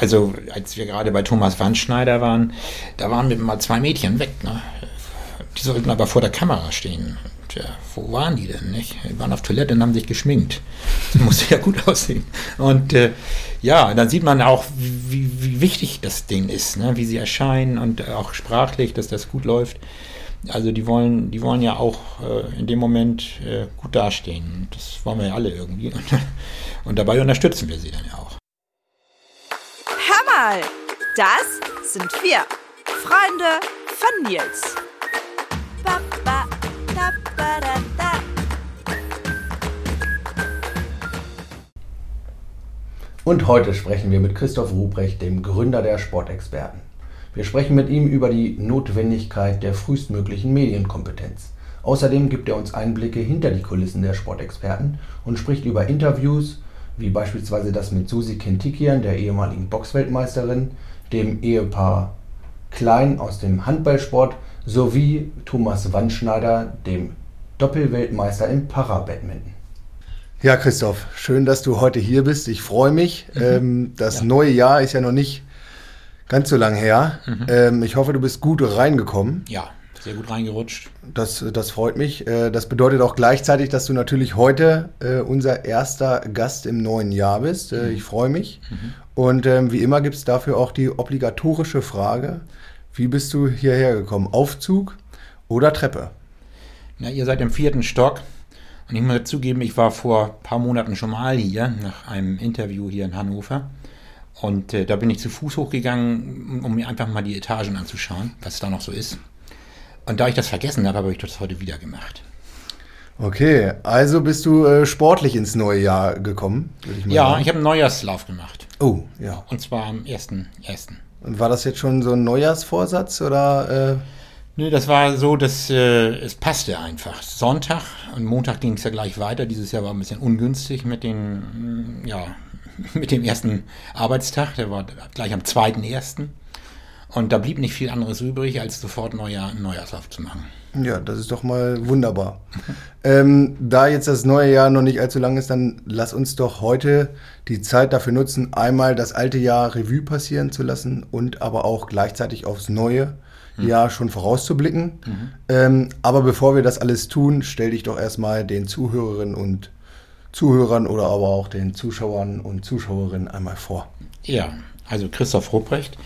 Also, als wir gerade bei Thomas Wandschneider waren, da waren mit mal zwei Mädchen weg. Ne? Die sollten aber vor der Kamera stehen. Tja, wo waren die denn, nicht? Die waren auf Toilette und haben sich geschminkt. Das musste ja gut aussehen. Und äh, ja, dann sieht man auch, wie, wie wichtig das Ding ist, ne? wie sie erscheinen und auch sprachlich, dass das gut läuft. Also die wollen, die wollen ja auch äh, in dem Moment äh, gut dastehen. Das wollen wir ja alle irgendwie. Und, und dabei unterstützen wir sie dann ja auch. Mal, das sind wir, Freunde von Nils. Und heute sprechen wir mit Christoph Ruprecht, dem Gründer der Sportexperten. Wir sprechen mit ihm über die Notwendigkeit der frühestmöglichen Medienkompetenz. Außerdem gibt er uns Einblicke hinter die Kulissen der Sportexperten und spricht über Interviews, wie beispielsweise das mit Susi Kentikian, der ehemaligen Boxweltmeisterin, dem Ehepaar Klein aus dem Handballsport sowie Thomas Wandschneider, dem Doppelweltmeister im Parabadminton. Ja, Christoph, schön, dass du heute hier bist. Ich freue mich. Mhm. Ähm, das ja. neue Jahr ist ja noch nicht ganz so lang her. Mhm. Ähm, ich hoffe, du bist gut reingekommen. Ja, sehr gut reingerutscht. Das, das freut mich. Äh, das bedeutet auch gleichzeitig, dass du natürlich heute äh, unser erster Gast im neuen Jahr bist. Äh, mhm. Ich freue mich. Mhm. Und ähm, wie immer gibt es dafür auch die obligatorische Frage, wie bist du hierher gekommen? Aufzug oder Treppe? Na, ihr seid im vierten Stock. Und ich muss zugeben, ich war vor ein paar Monaten schon mal hier, nach einem Interview hier in Hannover. Und äh, da bin ich zu Fuß hochgegangen, um mir einfach mal die Etagen anzuschauen, was da noch so ist. Und da ich das vergessen habe, habe ich das heute wieder gemacht. Okay, also bist du äh, sportlich ins neue Jahr gekommen? Ich ja, sagen. ich habe einen Neujahrslauf gemacht. Oh, ja. Und zwar am 1.1. Und war das jetzt schon so ein Neujahrsvorsatz oder? Äh Nö, das war so, dass äh, es passte einfach. Sonntag und Montag ging es ja gleich weiter. Dieses Jahr war ein bisschen ungünstig mit den, ja, mit dem ersten Arbeitstag, der war gleich am 2.1. Und da blieb nicht viel anderes übrig, als sofort Neujahr, einen Neujahrslauf zu machen. Ja, das ist doch mal wunderbar. ähm, da jetzt das neue Jahr noch nicht allzu lang ist, dann lass uns doch heute die Zeit dafür nutzen, einmal das alte Jahr Revue passieren zu lassen und aber auch gleichzeitig aufs neue mhm. Jahr schon vorauszublicken. Mhm. Ähm, aber bevor wir das alles tun, stell dich doch erstmal den Zuhörerinnen und Zuhörern oder aber auch den Zuschauern und Zuschauerinnen einmal vor. Ja, also Christoph Rupprecht.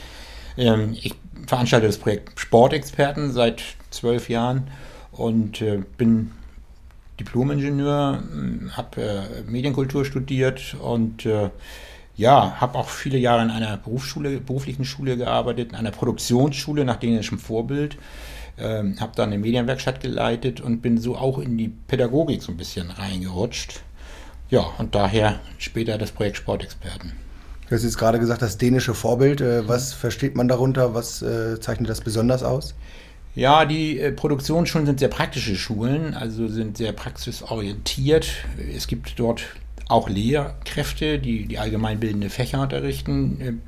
Ähm, ich veranstalte das Projekt Sportexperten seit zwölf Jahren und äh, bin Diplomingenieur, habe äh, Medienkultur studiert und äh, ja, habe auch viele Jahre in einer Berufsschule, beruflichen Schule gearbeitet, in einer Produktionsschule nach dänischem Vorbild. Ähm, habe dann eine Medienwerkstatt geleitet und bin so auch in die Pädagogik so ein bisschen reingerutscht. Ja, und daher später das Projekt Sportexperten. Du hast jetzt gerade gesagt, das dänische Vorbild. Äh, was versteht man darunter? Was äh, zeichnet das besonders aus? Ja, die äh, Produktionsschulen sind sehr praktische Schulen, also sind sehr praxisorientiert. Es gibt dort auch Lehrkräfte, die die allgemeinbildende Fächer unterrichten,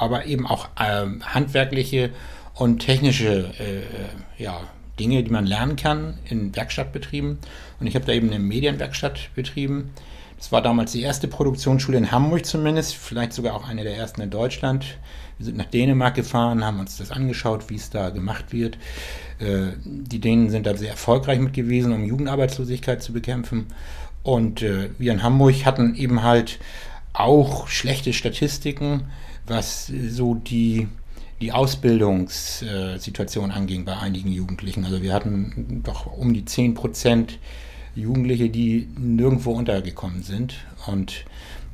aber eben auch äh, handwerkliche und technische ja, Dinge, die man lernen kann in Werkstattbetrieben. Und ich habe da eben eine Medienwerkstatt betrieben. Das war damals die erste Produktionsschule in Hamburg zumindest, vielleicht sogar auch eine der ersten in Deutschland. Wir sind nach Dänemark gefahren, haben uns das angeschaut, wie es da gemacht wird. Äh, die Dänen sind da sehr erfolgreich mit gewesen, um Jugendarbeitslosigkeit zu bekämpfen. Und äh, wir in Hamburg hatten eben halt auch schlechte Statistiken, was so die die Ausbildungssituation anging bei einigen Jugendlichen. Also wir hatten doch um die 10 Prozent Jugendliche, die nirgendwo untergekommen sind. Und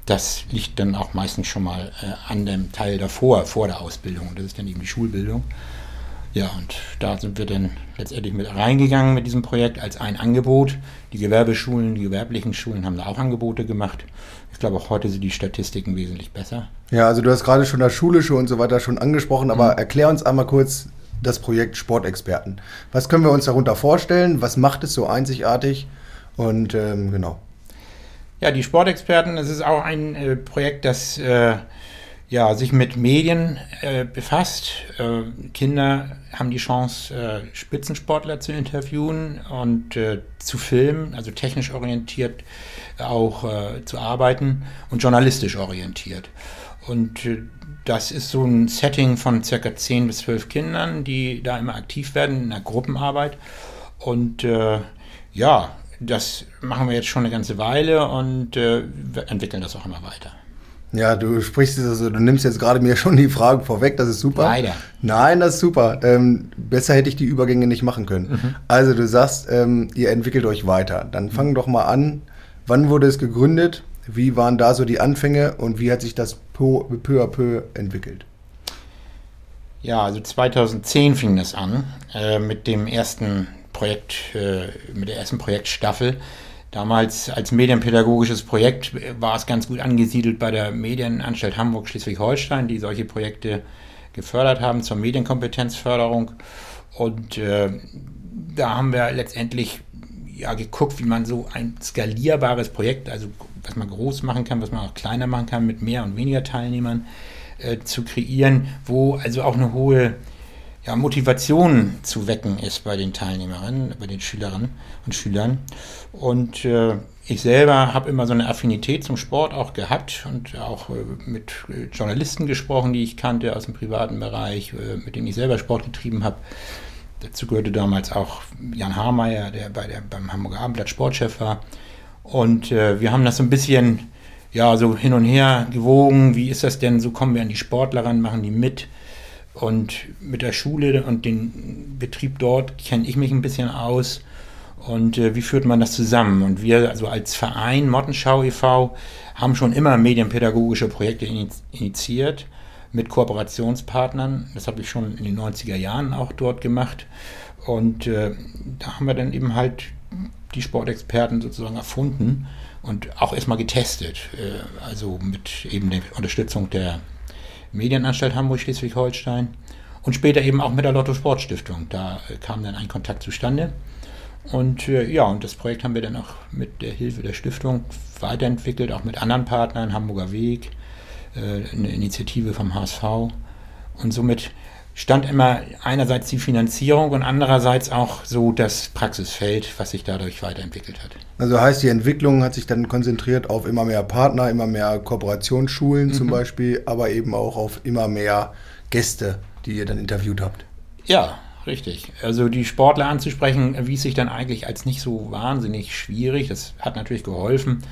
das liegt dann auch meistens schon mal äh, an dem Teil davor, vor der Ausbildung. Das ist dann eben die Schulbildung. Ja, und da sind wir dann letztendlich mit reingegangen mit diesem Projekt als ein Angebot. Die Gewerbeschulen, die gewerblichen Schulen haben da auch Angebote gemacht. Ich glaube, auch heute sind die Statistiken wesentlich besser. Ja, also du hast gerade schon das Schulische und so weiter schon angesprochen, aber mhm. erklär uns einmal kurz das Projekt Sportexperten. Was können wir uns darunter vorstellen? Was macht es so einzigartig? Und ähm, genau. Ja, die Sportexperten, das ist auch ein äh, Projekt, das äh, ja, sich mit Medien äh, befasst. Äh, Kinder haben die Chance, äh, Spitzensportler zu interviewen und äh, zu filmen, also technisch orientiert auch zu arbeiten und journalistisch orientiert. Und das ist so ein Setting von circa 10 bis 12 Kindern, die da immer aktiv werden in der Gruppenarbeit. Und äh, ja, das machen wir jetzt schon eine ganze Weile und äh, entwickeln das auch immer weiter. Ja, du sprichst also, du nimmst jetzt gerade mir schon die Fragen vorweg, das ist super. Leider. Nein, das ist super. Ähm, besser hätte ich die Übergänge nicht machen können. Mhm. Also du sagst, ähm, ihr entwickelt euch weiter. Dann fang mhm. doch mal an. Wann wurde es gegründet? Wie waren da so die Anfänge und wie hat sich das peu, peu à peu entwickelt? Ja, also 2010 fing das an äh, mit dem ersten Projekt, äh, mit der ersten Projektstaffel. Damals als medienpädagogisches Projekt war es ganz gut angesiedelt bei der Medienanstalt Hamburg Schleswig-Holstein, die solche Projekte gefördert haben zur Medienkompetenzförderung. Und äh, da haben wir letztendlich ja, geguckt, wie man so ein skalierbares Projekt, also was man groß machen kann, was man auch kleiner machen kann, mit mehr und weniger Teilnehmern äh, zu kreieren, wo also auch eine hohe ja, Motivation zu wecken ist bei den Teilnehmerinnen, bei den Schülerinnen und Schülern. Und äh, ich selber habe immer so eine Affinität zum Sport auch gehabt und auch äh, mit äh, Journalisten gesprochen, die ich kannte aus dem privaten Bereich, äh, mit denen ich selber Sport getrieben habe. Dazu gehörte damals auch Jan Harmeier, der, bei der beim Hamburger Abendblatt Sportchef war. Und äh, wir haben das so ein bisschen ja, so hin und her gewogen. Wie ist das denn? So kommen wir an die Sportler ran, machen die mit. Und mit der Schule und dem Betrieb dort kenne ich mich ein bisschen aus. Und äh, wie führt man das zusammen? Und wir, also als Verein Mottenschau e.V., haben schon immer medienpädagogische Projekte initiiert mit Kooperationspartnern. Das habe ich schon in den 90er Jahren auch dort gemacht. Und äh, da haben wir dann eben halt die Sportexperten sozusagen erfunden und auch erstmal getestet. Äh, also mit eben der Unterstützung der Medienanstalt Hamburg Schleswig-Holstein und später eben auch mit der Lotto Sportstiftung. Da äh, kam dann ein Kontakt zustande. Und äh, ja, und das Projekt haben wir dann auch mit der Hilfe der Stiftung weiterentwickelt, auch mit anderen Partnern, Hamburger Weg, äh, eine Initiative vom HSV. Und somit stand immer einerseits die Finanzierung und andererseits auch so das Praxisfeld, was sich dadurch weiterentwickelt hat. Also heißt, die Entwicklung hat sich dann konzentriert auf immer mehr Partner, immer mehr Kooperationsschulen mhm. zum Beispiel, aber eben auch auf immer mehr Gäste, die ihr dann interviewt habt. Ja, richtig. Also die Sportler anzusprechen, erwies sich dann eigentlich als nicht so wahnsinnig schwierig. Das hat natürlich geholfen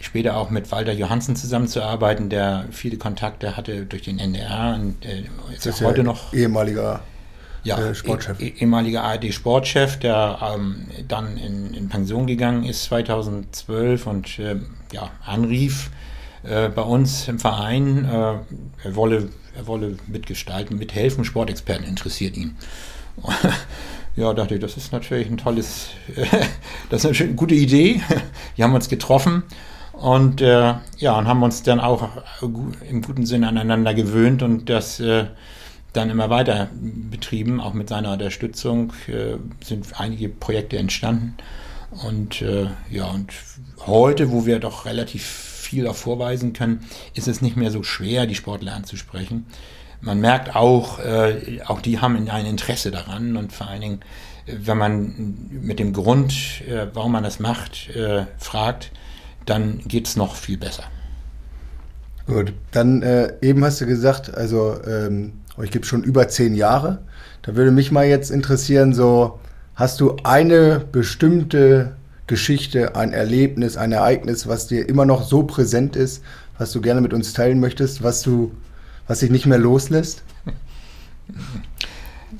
später auch mit Walter Johansen zusammenzuarbeiten, der viele Kontakte hatte durch den NDR und äh, ist das heute ja noch ehemaliger ja, äh, Sportchef. Eh, ehemaliger ARD-Sportchef, der ähm, dann in, in, Pension gegangen ist 2012 und äh, ja, anrief äh, bei uns im Verein, äh, er, wolle, er wolle mitgestalten, mithelfen, Sportexperten interessiert ihn. ja, dachte ich, das ist natürlich ein tolles, das ist eine gute Idee. Wir haben uns getroffen und äh, ja, und haben uns dann auch im guten Sinne aneinander gewöhnt und das äh, dann immer weiter betrieben. Auch mit seiner Unterstützung äh, sind einige Projekte entstanden. Und äh, ja, und heute, wo wir doch relativ viel auch vorweisen können, ist es nicht mehr so schwer, die Sportler anzusprechen. Man merkt auch, äh, auch die haben ein Interesse daran und vor allen Dingen, äh, wenn man mit dem Grund, äh, warum man das macht, äh, fragt, dann geht es noch viel besser. Gut, dann äh, eben hast du gesagt, also ähm, euch gibt es schon über zehn Jahre. Da würde mich mal jetzt interessieren, so hast du eine bestimmte Geschichte, ein Erlebnis, ein Ereignis, was dir immer noch so präsent ist, was du gerne mit uns teilen möchtest, was du, was dich nicht mehr loslässt?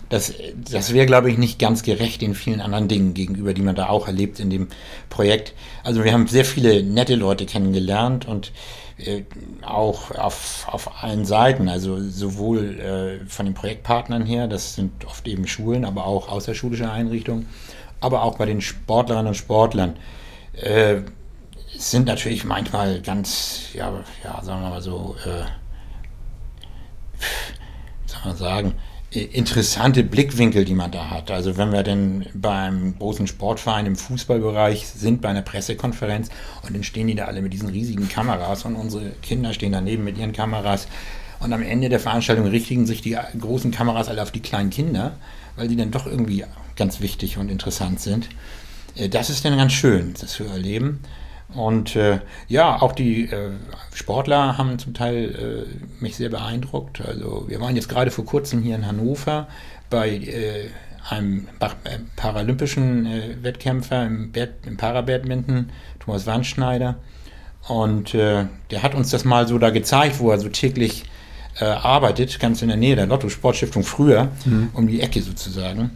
Das, das wäre, glaube ich, nicht ganz gerecht den vielen anderen Dingen gegenüber, die man da auch erlebt in dem Projekt. Also wir haben sehr viele nette Leute kennengelernt und äh, auch auf, auf allen Seiten, also sowohl äh, von den Projektpartnern her, das sind oft eben Schulen, aber auch außerschulische Einrichtungen, aber auch bei den Sportlerinnen und Sportlern. Äh, sind natürlich manchmal ganz, ja, ja sagen wir mal so, äh, soll man sagen, interessante Blickwinkel, die man da hat. Also wenn wir denn beim großen Sportverein im Fußballbereich sind, bei einer Pressekonferenz und dann stehen die da alle mit diesen riesigen Kameras und unsere Kinder stehen daneben mit ihren Kameras und am Ende der Veranstaltung richtigen sich die großen Kameras alle auf die kleinen Kinder, weil die dann doch irgendwie ganz wichtig und interessant sind. Äh, das ist dann ganz schön, das zu erleben. Und äh, ja, auch die äh, Sportler haben zum Teil äh, mich sehr beeindruckt. Also wir waren jetzt gerade vor kurzem hier in Hannover bei äh, einem äh, paralympischen äh, Wettkämpfer im, Bad, im Parabadminton, Thomas Wandschneider. Und der hat uns das mal so da gezeigt, wo er so täglich arbeitet, ganz in der Nähe der Lotto Sportstiftung früher, mhm. um die Ecke sozusagen.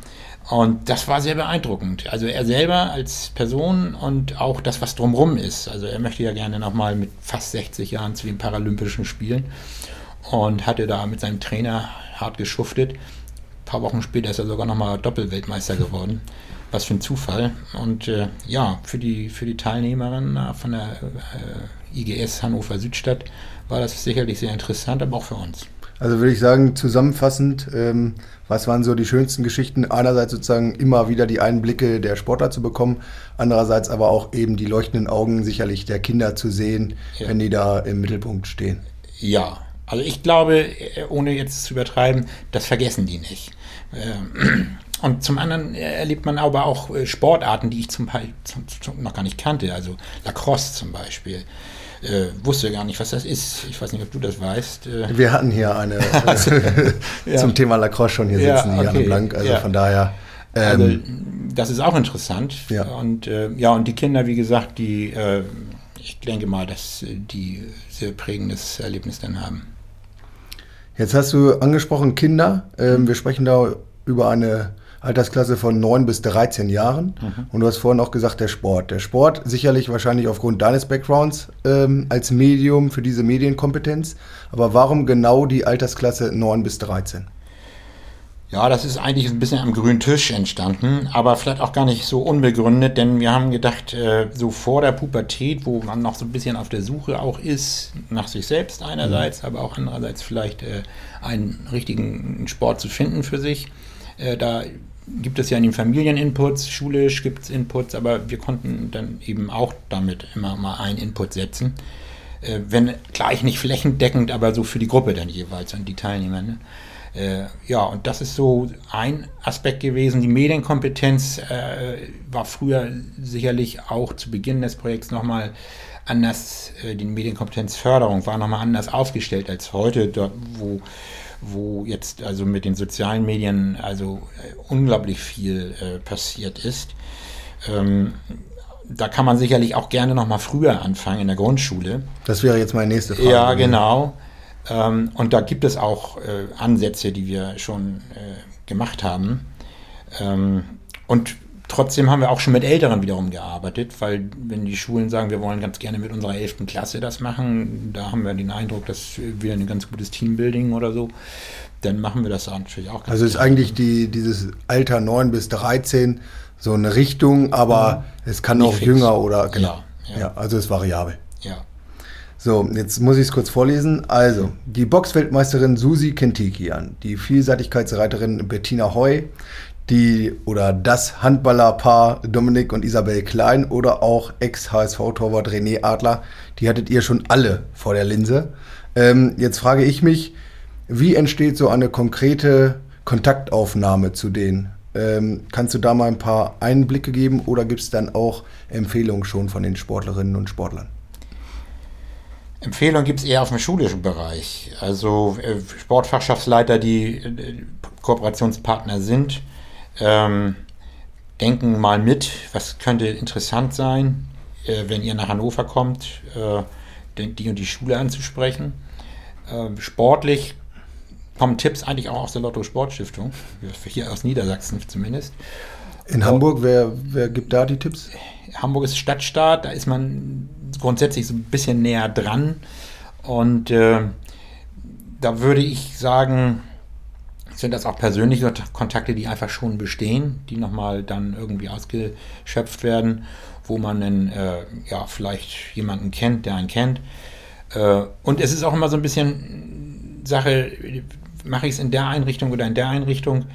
Und das war sehr beeindruckend. Also er selber als Person und auch das, was drumherum ist. Also er möchte ja gerne nochmal mit fast 60 Jahren zu den Paralympischen Spielen und hatte da mit seinem Trainer hart geschuftet. Ein paar Wochen später ist er sogar nochmal Doppelweltmeister geworden. Was für ein Zufall. Und äh, ja, für die, für die Teilnehmerin von der äh, IGS Hannover Südstadt war das sicherlich sehr interessant, aber auch für uns. Also würde ich sagen, zusammenfassend, ähm, was waren so die schönsten Geschichten? Einerseits sozusagen immer wieder die Einblicke der Sportler zu bekommen, andererseits aber auch eben die leuchtenden Augen sicherlich der Kinder zu sehen, ja. wenn die da im Mittelpunkt stehen. Ja, also ich glaube, äh, ohne jetzt zu übertreiben, das vergessen die nicht. Ähm, und zum anderen erlebt man aber auch äh, Sportarten, die ich zum Beispiel noch gar nicht kannte, also Lacrosse zum Beispiel äh, wusste gar nicht, was das ist. Ich weiß nicht, ob du das weißt. Äh. Wir hatten hier eine also, ja. zum Thema Lacrosse schon hier sitzen, ja, okay. Janne Blank. Also ja. von daher. Also, ähm, also, das ist auch interessant. Ja. Und äh, ja, und die Kinder, wie gesagt, die, äh, ich denke mal, dass die sehr prägendes Erlebnis dann haben. Jetzt hast du angesprochen Kinder. Ähm, wir sprechen da über eine Altersklasse von 9 bis 13 Jahren. Mhm. Und du hast vorhin auch gesagt, der Sport. Der Sport sicherlich wahrscheinlich aufgrund deines Backgrounds ähm, als Medium für diese Medienkompetenz. Aber warum genau die Altersklasse 9 bis 13? Ja, das ist eigentlich ein bisschen am grünen Tisch entstanden, aber vielleicht auch gar nicht so unbegründet, denn wir haben gedacht, äh, so vor der Pubertät, wo man noch so ein bisschen auf der Suche auch ist, nach sich selbst einerseits, mhm. aber auch andererseits vielleicht äh, einen richtigen Sport zu finden für sich. Äh, da gibt es ja in den Familien Inputs, schulisch gibt es Inputs, aber wir konnten dann eben auch damit immer mal einen Input setzen. Äh, wenn gleich nicht flächendeckend, aber so für die Gruppe dann jeweils und die Teilnehmer. Ne? Äh, ja, und das ist so ein Aspekt gewesen. Die Medienkompetenz äh, war früher sicherlich auch zu Beginn des Projekts nochmal anders, äh, die Medienkompetenzförderung war nochmal anders aufgestellt als heute, dort, wo wo jetzt also mit den sozialen Medien also äh, unglaublich viel äh, passiert ist. Ähm, da kann man sicherlich auch gerne noch mal früher anfangen in der Grundschule. Das wäre jetzt meine nächste Frage. Ja, genau. Ähm, und da gibt es auch äh, Ansätze, die wir schon äh, gemacht haben. Ähm, und Trotzdem haben wir auch schon mit Älteren wiederum gearbeitet, weil wenn die Schulen sagen, wir wollen ganz gerne mit unserer 11. Klasse das machen, da haben wir den Eindruck, dass wir ein ganz gutes Teambuilding oder so, dann machen wir das natürlich auch. also ist eigentlich die, dieses Alter 9 bis 13 so eine Richtung, aber mhm. es kann auch jünger oder genau. Ja, ja. ja, also ist variabel. Ja. So, jetzt muss ich es kurz vorlesen. Also, die Boxweltmeisterin Susi Kentikian, die Vielseitigkeitsreiterin Bettina Heu, die oder das Handballerpaar Dominik und Isabel Klein oder auch Ex-HSV-Torwart René Adler, die hattet ihr schon alle vor der Linse. Ähm, jetzt frage ich mich, wie entsteht so eine konkrete Kontaktaufnahme zu denen? Ähm, kannst du da mal ein paar Einblicke geben oder gibt es dann auch Empfehlungen schon von den Sportlerinnen und Sportlern? Empfehlungen gibt es eher auf dem schulischen Bereich. Also äh, Sportfachschaftsleiter, die äh, Kooperationspartner sind, ähm, denken mal mit, was könnte interessant sein, äh, wenn ihr nach Hannover kommt, äh, die und die Schule anzusprechen. Äh, sportlich kommen Tipps eigentlich auch aus der Lotto Sportstiftung, hier aus Niedersachsen zumindest. In Hamburg, wer, wer gibt da die Tipps? Hamburg ist Stadtstaat, da ist man grundsätzlich so ein bisschen näher dran. Und äh, da würde ich sagen, sind das auch persönliche Kontakte, die einfach schon bestehen, die nochmal dann irgendwie ausgeschöpft werden, wo man dann äh, ja vielleicht jemanden kennt, der einen kennt. Äh, und es ist auch immer so ein bisschen Sache, mache ich es in der Einrichtung oder in der Einrichtung.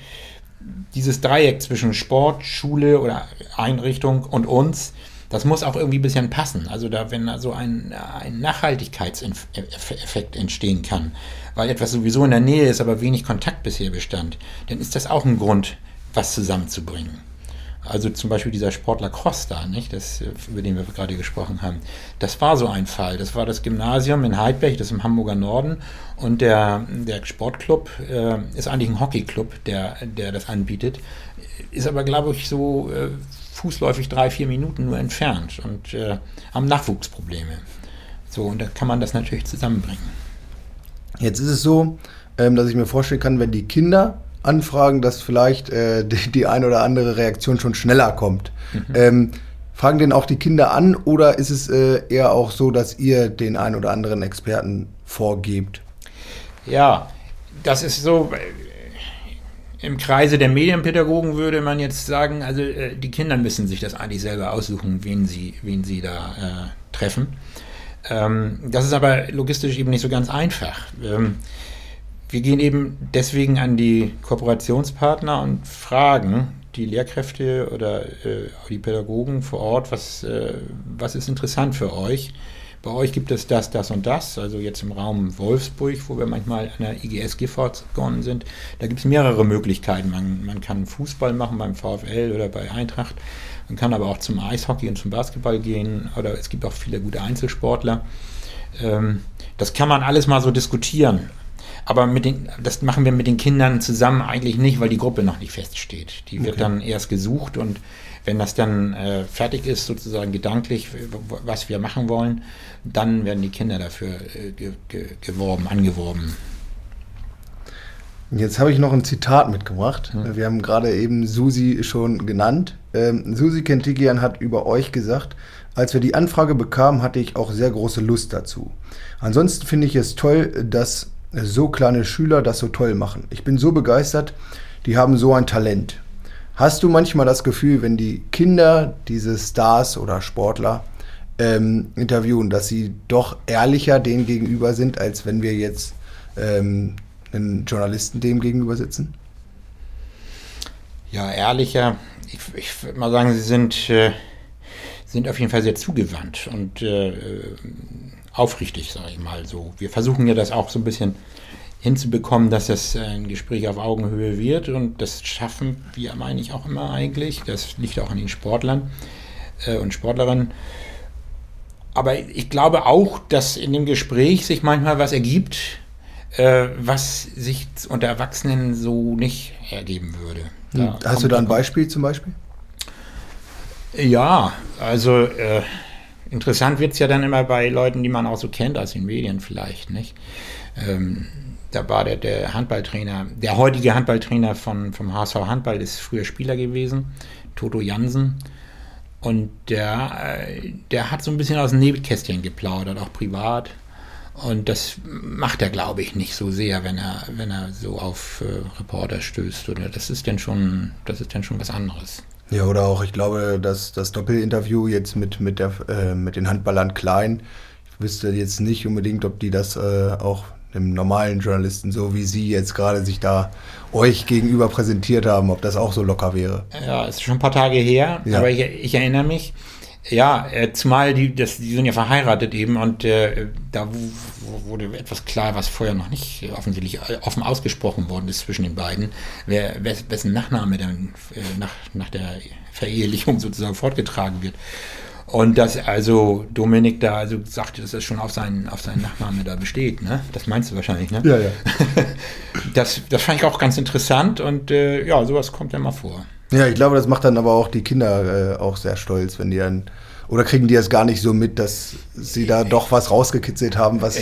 Dieses Dreieck zwischen Sport, Schule oder Einrichtung und uns, das muss auch irgendwie ein bisschen passen. Also da, wenn also ein, ein Nachhaltigkeitseffekt entstehen kann, weil etwas sowieso in der Nähe ist, aber wenig Kontakt bisher bestand, dann ist das auch ein Grund, was zusammenzubringen. Also zum Beispiel dieser Sportler Costa, nicht? Das, über den wir gerade gesprochen haben. Das war so ein Fall. Das war das Gymnasium in Heidberg, das ist im Hamburger Norden. Und der, der Sportclub äh, ist eigentlich ein Hockeyclub, der, der das anbietet. Ist aber, glaube ich, so äh, fußläufig drei, vier Minuten nur entfernt und äh, haben Nachwuchsprobleme. So, und da kann man das natürlich zusammenbringen. Jetzt ist es so, ähm, dass ich mir vorstellen kann, wenn die Kinder anfragen, dass vielleicht äh, die, die eine oder andere Reaktion schon schneller kommt. Mhm. Ähm, fragen denn auch die Kinder an oder ist es äh, eher auch so, dass ihr den einen oder anderen Experten vorgebt? Ja, das ist so. Äh, Im Kreise der Medienpädagogen würde man jetzt sagen, also äh, die Kinder müssen sich das eigentlich selber aussuchen, wen sie, wen sie da äh, treffen. Ähm, das ist aber logistisch eben nicht so ganz einfach. Ähm, wir gehen eben deswegen an die Kooperationspartner und fragen die Lehrkräfte oder äh, die Pädagogen vor Ort, was, äh, was ist interessant für euch? Bei euch gibt es das, das und das. Also jetzt im Raum Wolfsburg, wo wir manchmal an der IGS Giffords gegangen sind, da gibt es mehrere Möglichkeiten. Man, man kann Fußball machen beim VfL oder bei Eintracht. Man kann aber auch zum Eishockey und zum Basketball gehen. Oder es gibt auch viele gute Einzelsportler. Ähm, das kann man alles mal so diskutieren. Aber mit den, das machen wir mit den Kindern zusammen eigentlich nicht, weil die Gruppe noch nicht feststeht. Die wird okay. dann erst gesucht und wenn das dann äh, fertig ist, sozusagen gedanklich, was wir machen wollen, dann werden die Kinder dafür äh, ge ge geworben, angeworben. Jetzt habe ich noch ein Zitat mitgebracht. Hm. Wir haben gerade eben Susi schon genannt. Ähm, Susi Kentigian hat über euch gesagt, als wir die Anfrage bekamen, hatte ich auch sehr große Lust dazu. Ansonsten finde ich es toll, dass so kleine Schüler das so toll machen. Ich bin so begeistert, die haben so ein Talent. Hast du manchmal das Gefühl, wenn die Kinder diese Stars oder Sportler ähm, interviewen, dass sie doch ehrlicher denen gegenüber sind, als wenn wir jetzt ähm, einen Journalisten dem gegenüber sitzen? Ja, ehrlicher. Ich, ich würde mal sagen, sie sind, äh, sind auf jeden Fall sehr zugewandt und äh, aufrichtig, sage ich mal so. Wir versuchen ja das auch so ein bisschen hinzubekommen, dass das ein Gespräch auf Augenhöhe wird und das schaffen wir, meine ich, auch immer eigentlich. Das liegt auch an den Sportlern äh, und Sportlerinnen. Aber ich glaube auch, dass in dem Gespräch sich manchmal was ergibt, äh, was sich unter Erwachsenen so nicht ergeben würde. Da Hast du da ein Beispiel zum Beispiel? Ja, also äh, Interessant wird es ja dann immer bei Leuten, die man auch so kennt aus den Medien vielleicht, nicht? Ähm, da war der, der Handballtrainer, der heutige Handballtrainer von, vom HSV Handball ist früher Spieler gewesen, Toto Jansen. Und der, äh, der hat so ein bisschen aus dem Nebelkästchen geplaudert, auch privat. Und das macht er, glaube ich, nicht so sehr, wenn er, wenn er so auf äh, Reporter stößt. Oder das ist dann schon, das ist dann schon was anderes. Ja, oder auch, ich glaube, dass das Doppelinterview jetzt mit, mit, der, äh, mit den Handballern Klein, ich wüsste jetzt nicht unbedingt, ob die das äh, auch dem normalen Journalisten, so wie Sie jetzt gerade sich da euch gegenüber präsentiert haben, ob das auch so locker wäre. Ja, ist schon ein paar Tage her, ja. aber ich, ich erinnere mich, ja, äh, zumal die, das, die sind ja verheiratet eben und äh, da wurde etwas klar, was vorher noch nicht offensichtlich offen ausgesprochen worden ist zwischen den beiden, wer, wessen Nachname dann äh, nach, nach der Verehelichung sozusagen fortgetragen wird. Und dass also Dominik da also sagte, dass er schon auf seinen, auf seinen Nachname da besteht, ne? Das meinst du wahrscheinlich, ne? Ja, ja. Das, das fand ich auch ganz interessant und äh, ja, sowas kommt ja mal vor. Ja, ich glaube, das macht dann aber auch die Kinder äh, auch sehr stolz, wenn die dann. Oder kriegen die das gar nicht so mit, dass sie da doch was rausgekitzelt haben, was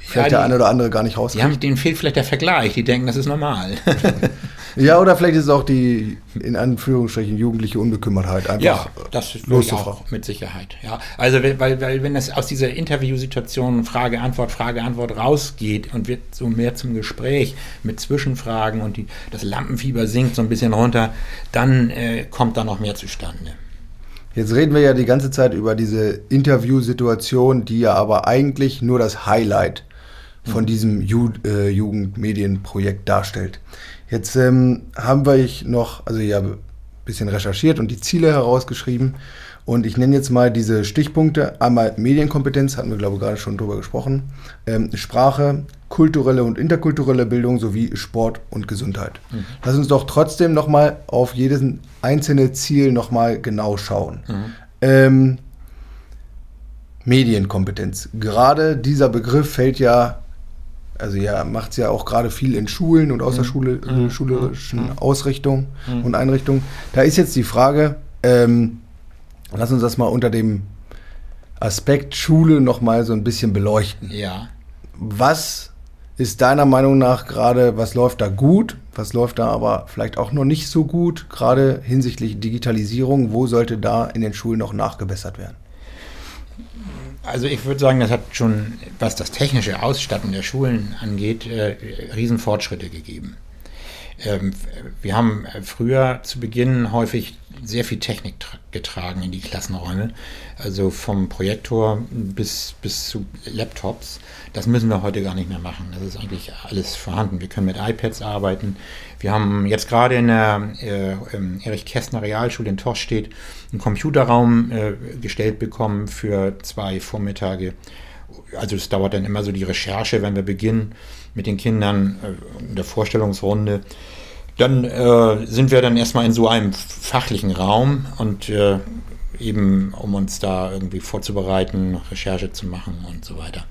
vielleicht ja, die, der eine oder andere gar nicht rauskriegt? Die haben, denen fehlt vielleicht der Vergleich, die denken, das ist normal. ja, oder vielleicht ist es auch die, in Anführungsstrichen, jugendliche Unbekümmertheit einfach ja, das ist auch mit Sicherheit. Ja, also, weil, weil wenn es aus dieser Interviewsituation Frage, Antwort, Frage, Antwort rausgeht und wird so mehr zum Gespräch mit Zwischenfragen und die, das Lampenfieber sinkt so ein bisschen runter, dann äh, kommt da noch mehr zustande. Jetzt reden wir ja die ganze Zeit über diese Interviewsituation, die ja aber eigentlich nur das Highlight von mhm. diesem Ju äh, Jugendmedienprojekt darstellt. Jetzt ähm, haben wir noch, also ja, ein bisschen recherchiert und die Ziele herausgeschrieben. Und ich nenne jetzt mal diese Stichpunkte. Einmal Medienkompetenz, hatten wir, glaube ich, gerade schon drüber gesprochen. Ähm, Sprache, kulturelle und interkulturelle Bildung sowie Sport und Gesundheit. Mhm. Lass uns doch trotzdem nochmal auf jedes einzelne Ziel nochmal genau schauen. Mhm. Ähm, Medienkompetenz. Gerade dieser Begriff fällt ja, also ja, macht es ja auch gerade viel in Schulen und außerschulerischen mhm. mhm. Ausrichtungen mhm. und Einrichtungen. Da ist jetzt die Frage, ähm, lass uns das mal unter dem Aspekt Schule nochmal so ein bisschen beleuchten. Ja. Was ist deiner Meinung nach gerade, was läuft da gut, was läuft da aber vielleicht auch noch nicht so gut, gerade hinsichtlich Digitalisierung, wo sollte da in den Schulen noch nachgebessert werden? Also ich würde sagen, das hat schon, was das technische Ausstatten der Schulen angeht, äh, Riesenfortschritte gegeben. Ähm, wir haben früher zu Beginn häufig sehr viel Technik getragen in die Klassenräume, also vom Projektor bis, bis zu Laptops. Das müssen wir heute gar nicht mehr machen. Das ist eigentlich alles vorhanden. Wir können mit iPads arbeiten. Wir haben jetzt gerade in der äh, Erich Kästner Realschule in Torstedt einen Computerraum äh, gestellt bekommen für zwei Vormittage. Also es dauert dann immer so die Recherche, wenn wir beginnen mit den Kindern äh, in der Vorstellungsrunde. Dann äh, sind wir dann erstmal in so einem fachlichen Raum und äh, eben um uns da irgendwie vorzubereiten, Recherche zu machen und so weiter.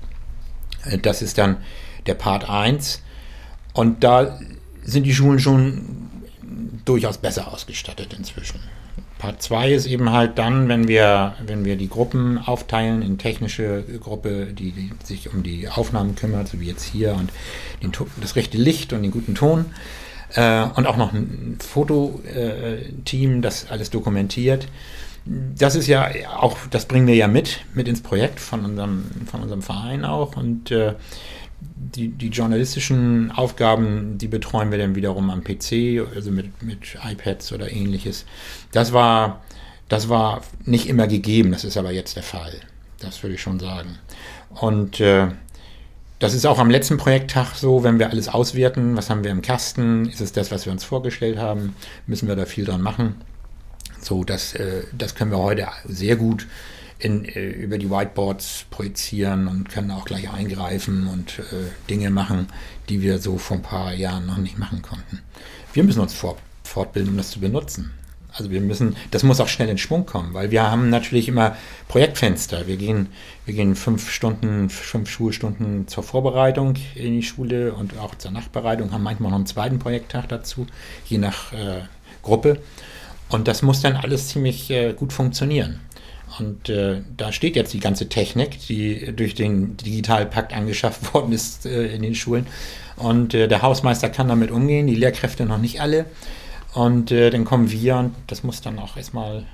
Äh, das ist dann der Part 1 und da sind die Schulen schon durchaus besser ausgestattet inzwischen. Part 2 ist eben halt dann, wenn wir, wenn wir die Gruppen aufteilen in technische Gruppe, die, die sich um die Aufnahmen kümmert, so wie jetzt hier, und den, das rechte Licht und den guten Ton. Äh, und auch noch ein Fototeam, das alles dokumentiert. Das ist ja auch, das bringen wir ja mit, mit ins Projekt von unserem, von unserem Verein auch. Und äh, die, die journalistischen Aufgaben, die betreuen wir dann wiederum am PC, also mit, mit iPads oder ähnliches. Das war, das war nicht immer gegeben, das ist aber jetzt der Fall. Das würde ich schon sagen. Und äh, das ist auch am letzten Projekttag so, wenn wir alles auswerten, was haben wir im Kasten, ist es das, was wir uns vorgestellt haben, müssen wir da viel dran machen. So, das, äh, das können wir heute sehr gut in, äh, über die Whiteboards projizieren und können auch gleich eingreifen und äh, Dinge machen, die wir so vor ein paar Jahren noch nicht machen konnten. Wir müssen uns fort, fortbilden, um das zu benutzen. Also wir müssen, das muss auch schnell in Schwung kommen, weil wir haben natürlich immer Projektfenster. Wir gehen, wir gehen fünf Stunden, fünf Schulstunden zur Vorbereitung in die Schule und auch zur Nachbereitung, haben manchmal noch einen zweiten Projekttag dazu, je nach äh, Gruppe. Und das muss dann alles ziemlich äh, gut funktionieren. Und äh, da steht jetzt die ganze Technik, die durch den Digitalpakt angeschafft worden ist äh, in den Schulen. Und äh, der Hausmeister kann damit umgehen, die Lehrkräfte noch nicht alle. Und äh, dann kommen wir und das muss dann auch erstmal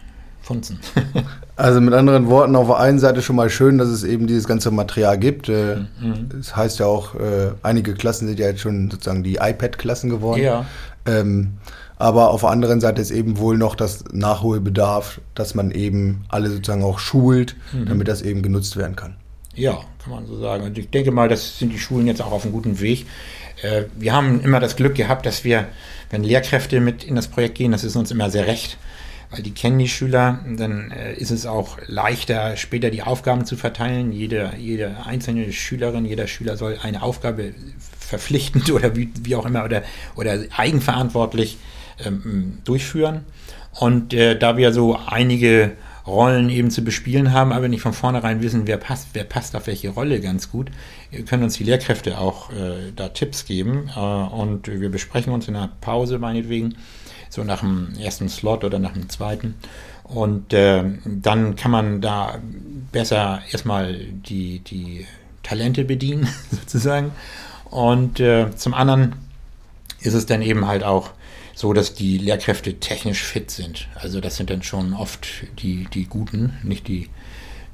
funzen. also mit anderen Worten, auf der einen Seite schon mal schön, dass es eben dieses ganze Material gibt. Äh, mhm. Das heißt ja auch, äh, einige Klassen sind ja jetzt schon sozusagen die iPad-Klassen geworden. Ja. Ähm, aber auf der anderen Seite ist eben wohl noch das Nachholbedarf, dass man eben alle sozusagen auch schult, mhm. damit das eben genutzt werden kann. Ja, kann man so sagen. Und ich denke mal, das sind die Schulen jetzt auch auf einem guten Weg. Äh, wir haben immer das Glück gehabt, dass wir, wenn Lehrkräfte mit in das Projekt gehen, das ist uns immer sehr recht, weil die kennen die Schüler, dann äh, ist es auch leichter, später die Aufgaben zu verteilen. Jede, jede einzelne Schülerin, jeder Schüler soll eine Aufgabe verpflichtend oder wie, wie auch immer oder, oder eigenverantwortlich ähm, durchführen. Und äh, da wir so einige Rollen eben zu bespielen haben, aber nicht von vornherein wissen, wer passt, wer passt auf welche Rolle ganz gut, können uns die Lehrkräfte auch äh, da Tipps geben. Äh, und wir besprechen uns in einer Pause meinetwegen, so nach dem ersten Slot oder nach dem zweiten. Und äh, dann kann man da besser erstmal die, die Talente bedienen, sozusagen. Und äh, zum anderen ist es dann eben halt auch so, dass die Lehrkräfte technisch fit sind. Also das sind dann schon oft die, die Guten, nicht die,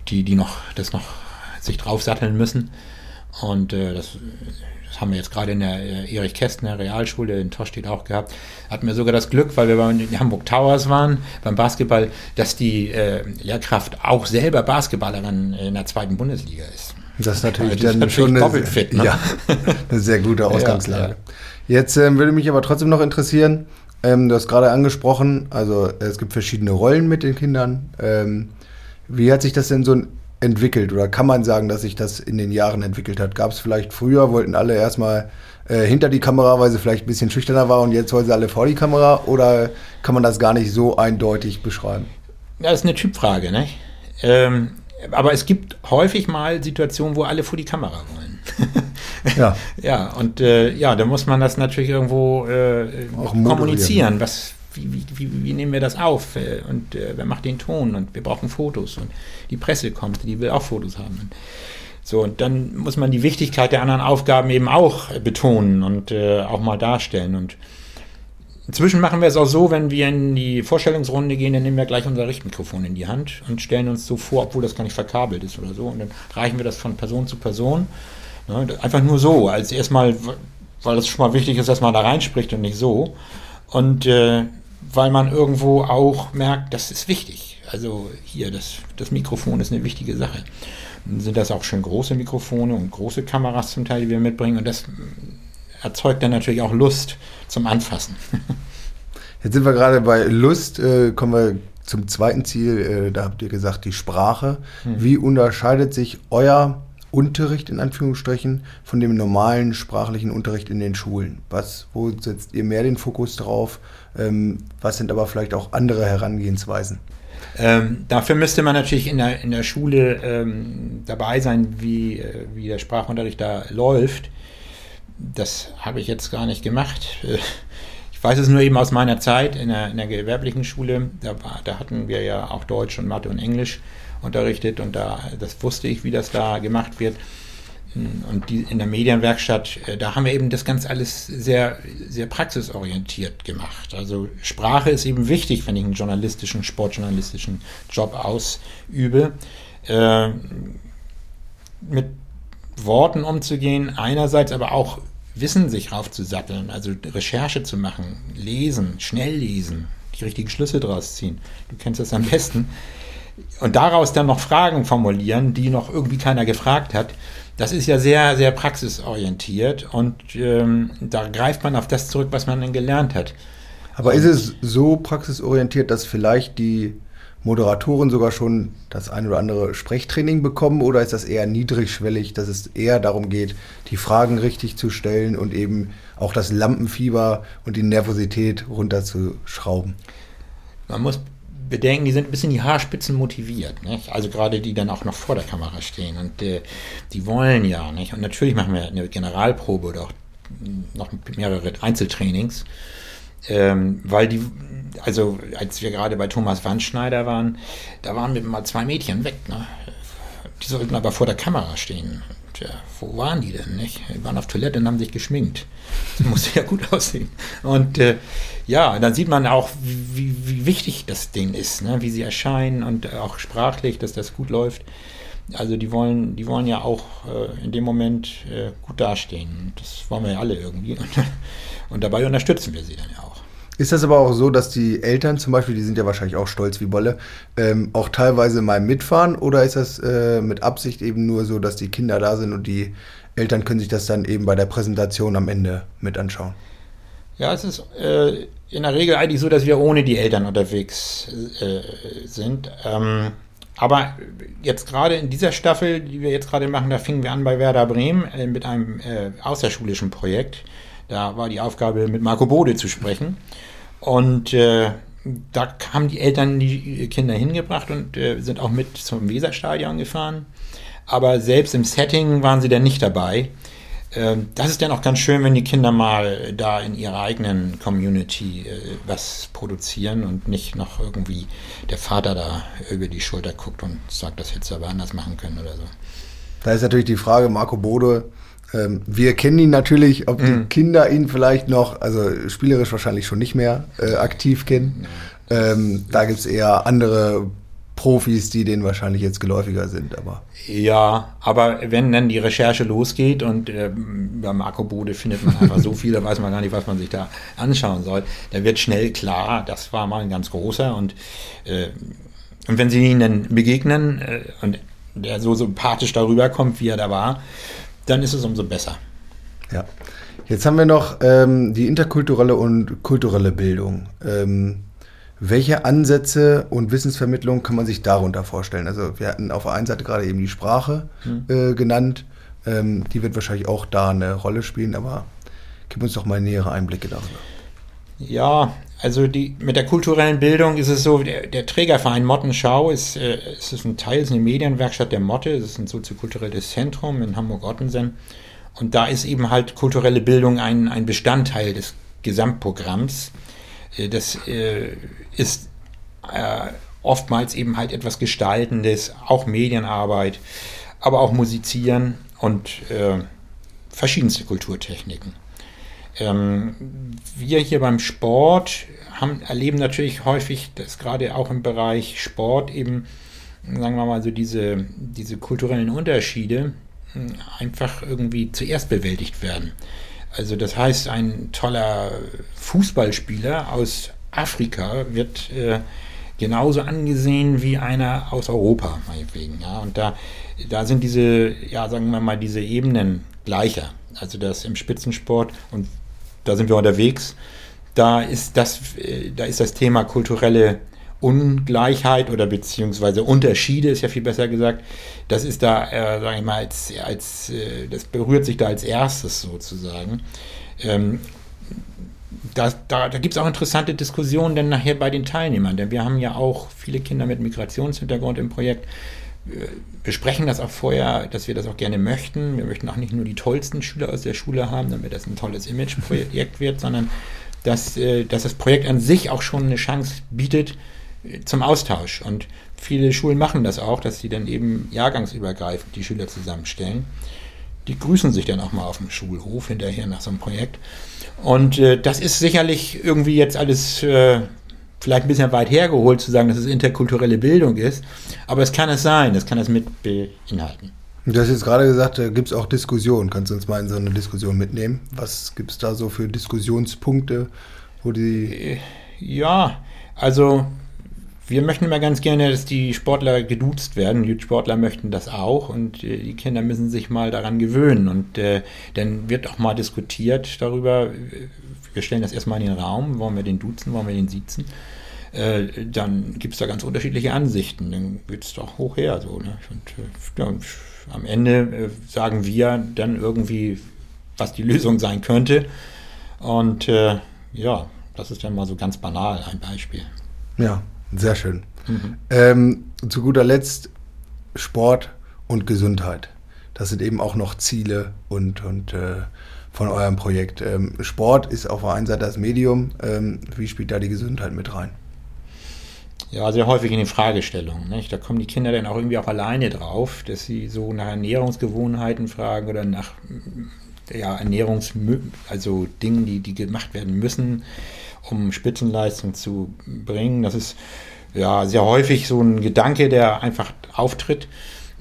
die, die noch das noch sich draufsatteln müssen. Und äh, das, das haben wir jetzt gerade in der äh, Erich Kästner Realschule in Torstedt auch gehabt. Hatten wir sogar das Glück, weil wir bei den Hamburg Towers waren, beim Basketball, dass die äh, Lehrkraft auch selber Basketballerin in der zweiten Bundesliga ist. Das ist natürlich also, dann schon eine, fit, ne? ja, eine sehr gute Ausgangslage. Ja, ja. Jetzt ähm, würde mich aber trotzdem noch interessieren, ähm, du hast gerade angesprochen, also es gibt verschiedene Rollen mit den Kindern. Ähm, wie hat sich das denn so entwickelt oder kann man sagen, dass sich das in den Jahren entwickelt hat? Gab es vielleicht früher, wollten alle erstmal äh, hinter die Kamera, weil sie vielleicht ein bisschen schüchterner war und jetzt wollen sie alle vor die Kamera oder kann man das gar nicht so eindeutig beschreiben? Ja, das ist eine Typfrage, ne? Ähm, aber es gibt häufig mal Situationen, wo alle vor die Kamera wollen. ja. ja, und äh, ja, da muss man das natürlich irgendwo äh, kommunizieren. Was, wie, wie, wie, nehmen wir das auf? Äh, und äh, wer macht den Ton? Und wir brauchen Fotos. Und die Presse kommt, die will auch Fotos haben. Und so, und dann muss man die Wichtigkeit der anderen Aufgaben eben auch betonen und äh, auch mal darstellen. Und Inzwischen machen wir es auch so, wenn wir in die Vorstellungsrunde gehen, dann nehmen wir gleich unser Richtmikrofon in die Hand und stellen uns so vor, obwohl das gar nicht verkabelt ist oder so. Und dann reichen wir das von Person zu Person. Ne, einfach nur so, als erstmal, weil das schon mal wichtig ist, dass man da reinspricht und nicht so. Und äh, weil man irgendwo auch merkt, das ist wichtig. Also hier, das, das Mikrofon ist eine wichtige Sache. Dann sind das auch schon große Mikrofone und große Kameras zum Teil, die wir mitbringen. Und das erzeugt dann natürlich auch Lust zum Anfassen. Jetzt sind wir gerade bei Lust, äh, kommen wir zum zweiten Ziel. Äh, da habt ihr gesagt, die Sprache. Hm. Wie unterscheidet sich euer Unterricht in Anführungsstrichen von dem normalen sprachlichen Unterricht in den Schulen? Was, wo setzt ihr mehr den Fokus drauf? Ähm, was sind aber vielleicht auch andere Herangehensweisen? Ähm, dafür müsste man natürlich in der, in der Schule ähm, dabei sein, wie, äh, wie der Sprachunterricht da läuft. Das habe ich jetzt gar nicht gemacht. Ich weiß es nur eben aus meiner Zeit in der, in der gewerblichen Schule. Da, war, da hatten wir ja auch Deutsch und Mathe und Englisch unterrichtet und da, das wusste ich, wie das da gemacht wird. Und die, in der Medienwerkstatt, äh, da haben wir eben das ganz alles sehr, sehr praxisorientiert gemacht. Also Sprache ist eben wichtig, wenn ich einen journalistischen, sportjournalistischen Job ausübe. Äh, mit Worten umzugehen, einerseits aber auch Wissen sich raufzusatteln, also Recherche zu machen, lesen, schnell lesen, die richtigen Schlüsse draus ziehen. Du kennst das am besten. Und daraus dann noch Fragen formulieren, die noch irgendwie keiner gefragt hat. Das ist ja sehr, sehr praxisorientiert und ähm, da greift man auf das zurück, was man dann gelernt hat. Aber ist es so praxisorientiert, dass vielleicht die Moderatoren sogar schon das ein oder andere Sprechtraining bekommen oder ist das eher niedrigschwellig, dass es eher darum geht, die Fragen richtig zu stellen und eben auch das Lampenfieber und die Nervosität runterzuschrauben? Man muss bedenken, die sind ein bisschen die Haarspitzen motiviert. Nicht? Also gerade die dann auch noch vor der Kamera stehen und äh, die wollen ja. Nicht? Und natürlich machen wir eine Generalprobe oder auch noch mehrere Einzeltrainings, ähm, weil die also als wir gerade bei Thomas Wandschneider waren, da waren wir mal zwei Mädchen weg. Ne? Die sollten aber vor der Kamera stehen. Tja, wo waren die denn, nicht? Die waren auf Toilette und haben sich geschminkt. Das muss ja gut aussehen. Und äh, ja, dann sieht man auch, wie, wie, wichtig das Ding ist, ne? wie sie erscheinen und auch sprachlich, dass das gut läuft. Also die wollen, die wollen ja auch äh, in dem Moment äh, gut dastehen. Das wollen wir ja alle irgendwie. Und, und dabei unterstützen wir sie dann ja auch. Ist das aber auch so, dass die Eltern zum Beispiel, die sind ja wahrscheinlich auch stolz wie Bolle, ähm, auch teilweise mal mitfahren? Oder ist das äh, mit Absicht eben nur so, dass die Kinder da sind und die Eltern können sich das dann eben bei der Präsentation am Ende mit anschauen? Ja, es ist äh, in der Regel eigentlich so, dass wir ohne die Eltern unterwegs äh, sind. Ähm, aber jetzt gerade in dieser Staffel, die wir jetzt gerade machen, da fingen wir an bei Werder Bremen äh, mit einem äh, außerschulischen Projekt. Da war die Aufgabe, mit Marco Bode zu sprechen. Und äh, da haben die Eltern die Kinder hingebracht und äh, sind auch mit zum Weserstadion gefahren. Aber selbst im Setting waren sie dann nicht dabei. Ähm, das ist dann auch ganz schön, wenn die Kinder mal da in ihrer eigenen Community äh, was produzieren und nicht noch irgendwie der Vater da über die Schulter guckt und sagt, das hättest du aber anders machen können oder so. Da ist natürlich die Frage, Marco Bode ähm, wir kennen ihn natürlich, ob die mhm. Kinder ihn vielleicht noch, also spielerisch wahrscheinlich schon nicht mehr äh, aktiv kennen. Ähm, da gibt es eher andere Profis, die denen wahrscheinlich jetzt geläufiger sind. Aber. Ja, aber wenn dann die Recherche losgeht und äh, bei Marco Bode findet man einfach so viel, da weiß man gar nicht, was man sich da anschauen soll, da wird schnell klar, das war mal ein ganz großer und, äh, und wenn sie ihn dann begegnen äh, und der so sympathisch darüber kommt, wie er da war, dann ist es umso besser. Ja. Jetzt haben wir noch ähm, die interkulturelle und kulturelle Bildung. Ähm, Welche Ansätze und Wissensvermittlung kann man sich darunter vorstellen? Also wir hatten auf der einen Seite gerade eben die Sprache hm. äh, genannt. Ähm, die wird wahrscheinlich auch da eine Rolle spielen, aber gib uns doch mal nähere Einblicke darüber. Ja, also die, mit der kulturellen Bildung ist es so, der, der Trägerverein Mottenschau ist, äh, ist ein Teil, ist eine Medienwerkstatt der Motte, es ist ein soziokulturelles Zentrum in Hamburg-Ottensen. Und da ist eben halt kulturelle Bildung ein, ein Bestandteil des Gesamtprogramms. Äh, das äh, ist äh, oftmals eben halt etwas Gestaltendes, auch Medienarbeit, aber auch Musizieren und äh, verschiedenste Kulturtechniken. Ähm, wir hier beim Sport haben, erleben natürlich häufig, dass gerade auch im Bereich Sport eben, sagen wir mal so, diese, diese kulturellen Unterschiede hm, einfach irgendwie zuerst bewältigt werden. Also das heißt, ein toller Fußballspieler aus Afrika wird äh, genauso angesehen wie einer aus Europa, meinetwegen. Ja? Und da, da sind diese, ja, sagen wir mal, diese Ebenen gleicher. Also das im Spitzensport und da sind wir unterwegs. Da ist das, äh, da ist das Thema kulturelle Ungleichheit oder beziehungsweise Unterschiede ist ja viel besser gesagt. Das ist da, äh, sage ich mal, als, als äh, das berührt sich da als erstes sozusagen. Ähm, da, da, da gibt es auch interessante Diskussionen dann nachher bei den Teilnehmern, denn wir haben ja auch viele Kinder mit Migrationshintergrund im Projekt. Wir besprechen das auch vorher, dass wir das auch gerne möchten. Wir möchten auch nicht nur die tollsten Schüler aus der Schule haben, damit das ein tolles Imageprojekt wird, sondern dass, äh, dass das Projekt an sich auch schon eine Chance bietet, zum Austausch. Und viele Schulen machen das auch, dass sie dann eben jahrgangsübergreifend die Schüler zusammenstellen. Die grüßen sich dann auch mal auf dem Schulhof hinterher nach so einem Projekt. Und äh, das ist sicherlich irgendwie jetzt alles äh, vielleicht ein bisschen weit hergeholt zu sagen, dass es interkulturelle Bildung ist. Aber es kann es sein, das kann es mit beinhalten. Du hast jetzt gerade gesagt, da gibt es auch Diskussionen. Kannst du uns mal in so eine Diskussion mitnehmen? Was gibt es da so für Diskussionspunkte, wo die. Äh, ja, also wir möchten immer ganz gerne, dass die Sportler geduzt werden. Die Sportler möchten das auch und äh, die Kinder müssen sich mal daran gewöhnen. Und äh, dann wird auch mal diskutiert darüber. Wir stellen das erstmal in den Raum. Wollen wir den duzen, wollen wir den siezen? Äh, dann gibt es da ganz unterschiedliche Ansichten. Dann geht es doch hoch her. So, ne? und, äh, ja, am Ende äh, sagen wir dann irgendwie, was die Lösung sein könnte. Und äh, ja, das ist dann mal so ganz banal ein Beispiel. Ja, sehr schön. Mhm. Ähm, zu guter Letzt Sport und Gesundheit. Das sind eben auch noch Ziele und, und äh, von eurem Projekt. Ähm, Sport ist auf der einen Seite das Medium. Ähm, wie spielt da die Gesundheit mit rein? Ja, sehr häufig in den Fragestellungen. Nicht? Da kommen die Kinder dann auch irgendwie auch alleine drauf, dass sie so nach Ernährungsgewohnheiten fragen oder nach ja, Ernährungs, also Dingen, die, die gemacht werden müssen um Spitzenleistung zu bringen. Das ist ja sehr häufig so ein Gedanke, der einfach auftritt.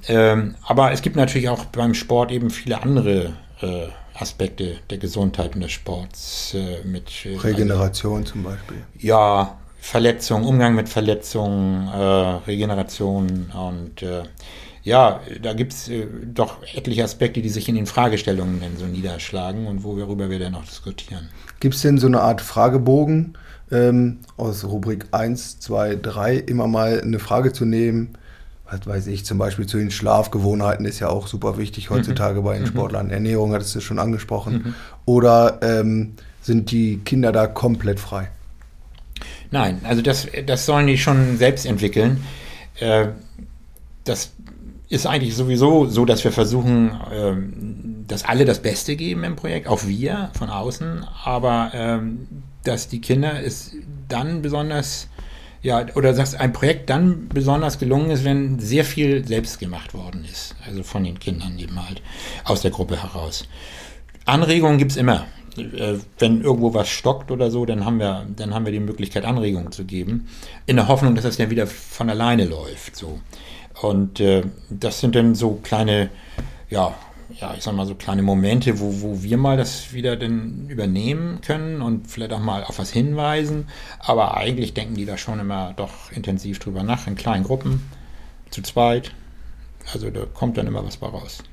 Ähm, aber es gibt natürlich auch beim Sport eben viele andere äh, Aspekte der Gesundheit und des Sports. Äh, mit, äh, Regeneration also, zum Beispiel. Ja, Verletzungen, Umgang mit Verletzungen, äh, Regeneration und äh, ja, da gibt es äh, doch etliche Aspekte, die sich in den Fragestellungen dann so niederschlagen und worüber wir dann noch diskutieren. Gibt es denn so eine Art Fragebogen ähm, aus Rubrik 1, 2, 3, immer mal eine Frage zu nehmen? Was weiß ich, zum Beispiel zu den Schlafgewohnheiten ist ja auch super wichtig heutzutage mhm. bei den mhm. Sportlern. Ernährung hattest du schon angesprochen. Mhm. Oder ähm, sind die Kinder da komplett frei? Nein, also das, das sollen die schon selbst entwickeln. Äh, das ist eigentlich sowieso so, dass wir versuchen, ähm, dass alle das Beste geben im Projekt, auch wir von außen, aber ähm, dass die Kinder es dann besonders, ja, oder dass ein Projekt dann besonders gelungen ist, wenn sehr viel selbst gemacht worden ist, also von den Kindern eben halt aus der Gruppe heraus. Anregungen gibt es immer. Äh, wenn irgendwo was stockt oder so, dann haben wir, dann haben wir die Möglichkeit, Anregungen zu geben, in der Hoffnung, dass das dann wieder von alleine läuft. So. Und äh, das sind dann so kleine, ja, ja, ich sag mal so kleine Momente, wo, wo wir mal das wieder dann übernehmen können und vielleicht auch mal auf was hinweisen. Aber eigentlich denken die da schon immer doch intensiv drüber nach, in kleinen Gruppen, zu zweit. Also da kommt dann immer was bei raus.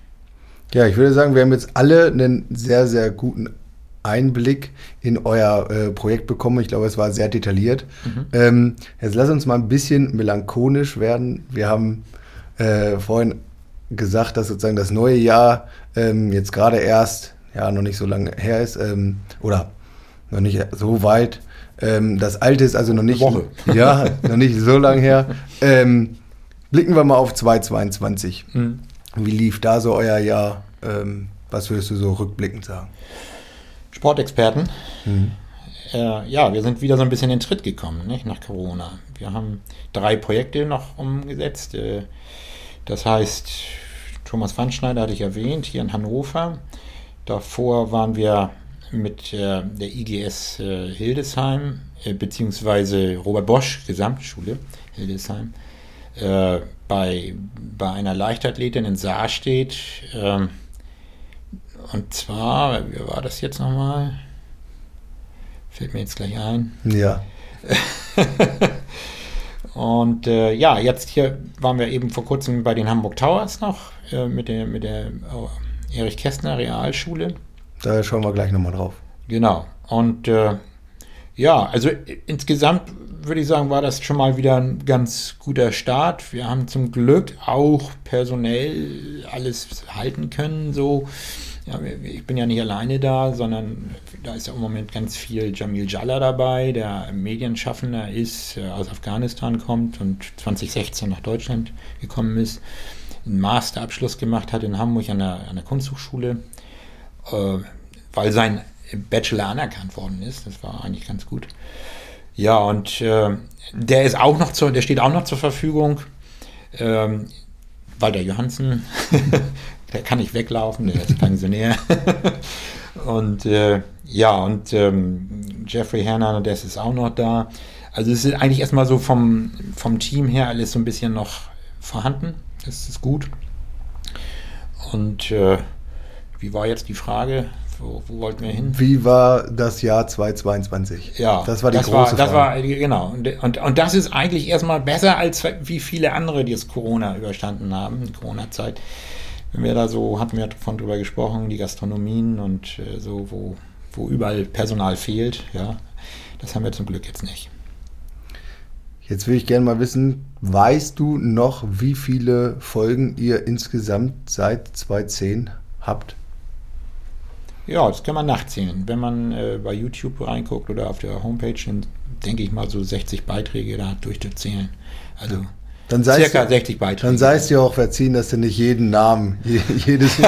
Ja, ich würde sagen, wir haben jetzt alle einen sehr, sehr guten Einblick in euer äh, Projekt bekommen. Ich glaube, es war sehr detailliert. Mhm. Ähm, jetzt lass uns mal ein bisschen melancholisch werden. Wir haben äh, vorhin gesagt, dass sozusagen das neue Jahr ähm, jetzt gerade erst, ja, noch nicht so lange her ist, ähm, oder noch nicht so weit. Ähm, das alte ist also noch nicht, Woche. ja, noch nicht so lange her. Ähm, blicken wir mal auf 2022. Mhm. Wie lief da so euer Jahr? Ähm, was würdest du so rückblickend sagen? Sportexperten. Mhm. Äh, ja, wir sind wieder so ein bisschen in den Tritt gekommen nicht, nach Corona. Wir haben drei Projekte noch umgesetzt. Äh, das heißt, Thomas Wandschneider hatte ich erwähnt, hier in Hannover. Davor waren wir mit äh, der IGS äh, Hildesheim, äh, beziehungsweise Robert Bosch Gesamtschule Hildesheim, bei, bei einer Leichtathletin in Saarstedt. Ähm, und zwar, wie war das jetzt nochmal? Fällt mir jetzt gleich ein. Ja. und äh, ja, jetzt hier waren wir eben vor kurzem bei den Hamburg Towers noch äh, mit der, mit der oh, Erich Kästner Realschule. Da schauen wir gleich nochmal drauf. Genau. Und äh, ja, also insgesamt würde ich sagen, war das schon mal wieder ein ganz guter Start. Wir haben zum Glück auch personell alles halten können, so ja, ich bin ja nicht alleine da, sondern da ist ja im Moment ganz viel Jamil Jalla dabei, der Medienschaffender ist, äh, aus Afghanistan kommt und 2016 nach Deutschland gekommen ist, einen Masterabschluss gemacht hat in Hamburg an der, an der Kunsthochschule, äh, weil sein Bachelor anerkannt worden ist. Das war eigentlich ganz gut. Ja, und äh, der ist auch noch zur, der steht auch noch zur Verfügung. Ähm, Walter Johansen der kann nicht weglaufen, der ist Pensionär. und äh, ja, und ähm, Jeffrey Hernan, der ist auch noch da. Also es ist eigentlich erstmal so vom, vom Team her alles so ein bisschen noch vorhanden. Das ist gut. Und äh, wie war jetzt die Frage? Wo, wo, wollten wir hin? Wie war das Jahr 2022? Ja, das war die das große war, das Frage. War, genau. Und, und, und das ist eigentlich erstmal besser als wie viele andere, die es Corona überstanden haben, die Corona-Zeit wenn wir da so, hatten wir davon drüber gesprochen, die Gastronomien und äh, so, wo, wo überall Personal fehlt, ja, das haben wir zum Glück jetzt nicht. Jetzt will ich gerne mal wissen, weißt du noch, wie viele Folgen ihr insgesamt seit 2010 habt? Ja, das kann man nachzählen. Wenn man äh, bei YouTube reinguckt oder auf der Homepage, dann denke ich mal so 60 Beiträge da durchzuzählen. Also. Dann sei Circa 60 Beiträge. Dann sei es dir auch verziehen, dass du nicht jeden Namen, jedes